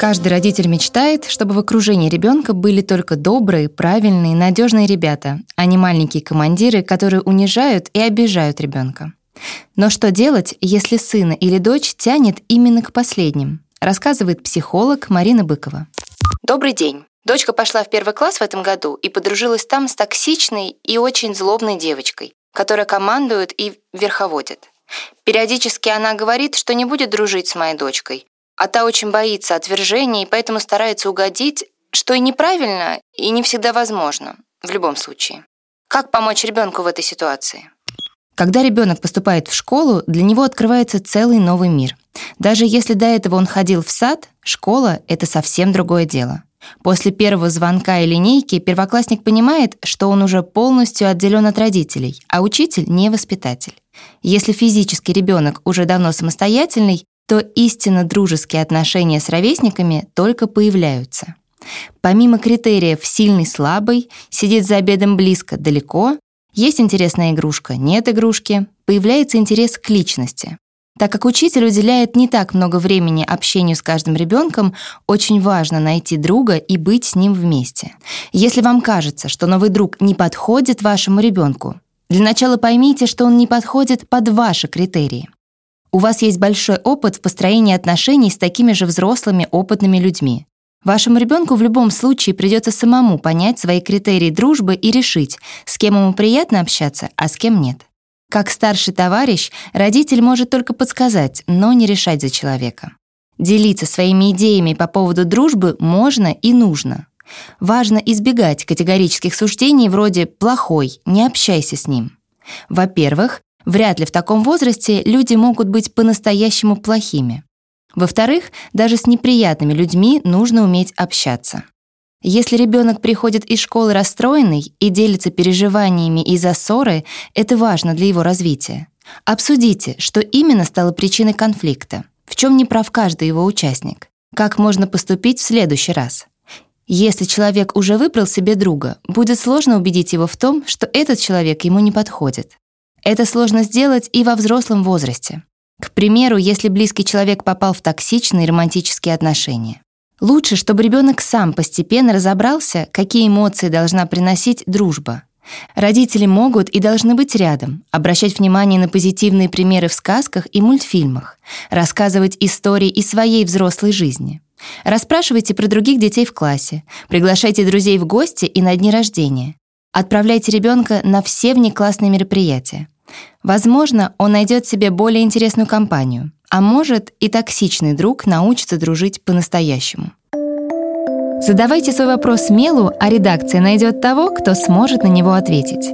Каждый родитель мечтает, чтобы в окружении ребенка были только добрые, правильные, надежные ребята, а не маленькие командиры, которые унижают и обижают ребенка. Но что делать, если сына или дочь тянет именно к последним? Рассказывает психолог Марина Быкова. Добрый день. Дочка пошла в первый класс в этом году и подружилась там с токсичной и очень злобной девочкой, которая командует и верховодит. Периодически она говорит, что не будет дружить с моей дочкой, а та очень боится отвержения и поэтому старается угодить, что и неправильно, и не всегда возможно, в любом случае. Как помочь ребенку в этой ситуации? Когда ребенок поступает в школу, для него открывается целый новый мир. Даже если до этого он ходил в сад, школа — это совсем другое дело. После первого звонка и линейки первоклассник понимает, что он уже полностью отделен от родителей, а учитель — не воспитатель. Если физически ребенок уже давно самостоятельный, то истинно дружеские отношения с ровесниками только появляются. Помимо критериев «сильный-слабый», «сидеть за обедом близко, далеко», «есть интересная игрушка, нет игрушки», появляется интерес к личности. Так как учитель уделяет не так много времени общению с каждым ребенком, очень важно найти друга и быть с ним вместе. Если вам кажется, что новый друг не подходит вашему ребенку, для начала поймите, что он не подходит под ваши критерии. У вас есть большой опыт в построении отношений с такими же взрослыми опытными людьми. Вашему ребенку в любом случае придется самому понять свои критерии дружбы и решить, с кем ему приятно общаться, а с кем нет. Как старший товарищ, родитель может только подсказать, но не решать за человека. Делиться своими идеями по поводу дружбы можно и нужно. Важно избегать категорических суждений вроде «плохой, не общайся с ним». Во-первых, Вряд ли в таком возрасте люди могут быть по-настоящему плохими. Во-вторых, даже с неприятными людьми нужно уметь общаться. Если ребенок приходит из школы расстроенный и делится переживаниями из-за ссоры, это важно для его развития. Обсудите, что именно стало причиной конфликта, в чем не прав каждый его участник, как можно поступить в следующий раз. Если человек уже выбрал себе друга, будет сложно убедить его в том, что этот человек ему не подходит. Это сложно сделать и во взрослом возрасте. К примеру, если близкий человек попал в токсичные романтические отношения. Лучше, чтобы ребенок сам постепенно разобрался, какие эмоции должна приносить дружба. Родители могут и должны быть рядом, обращать внимание на позитивные примеры в сказках и мультфильмах, рассказывать истории из своей взрослой жизни. Расспрашивайте про других детей в классе, приглашайте друзей в гости и на дни рождения. Отправляйте ребенка на все внеклассные мероприятия. Возможно, он найдет себе более интересную компанию, а может и токсичный друг научится дружить по-настоящему. Задавайте свой вопрос Мелу, а редакция найдет того, кто сможет на него ответить.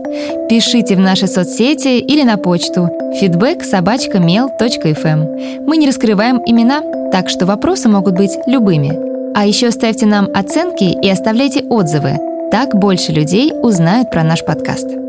Пишите в наши соцсети или на почту feedback mail.fm. Мы не раскрываем имена, так что вопросы могут быть любыми. А еще ставьте нам оценки и оставляйте отзывы – так больше людей узнают про наш подкаст.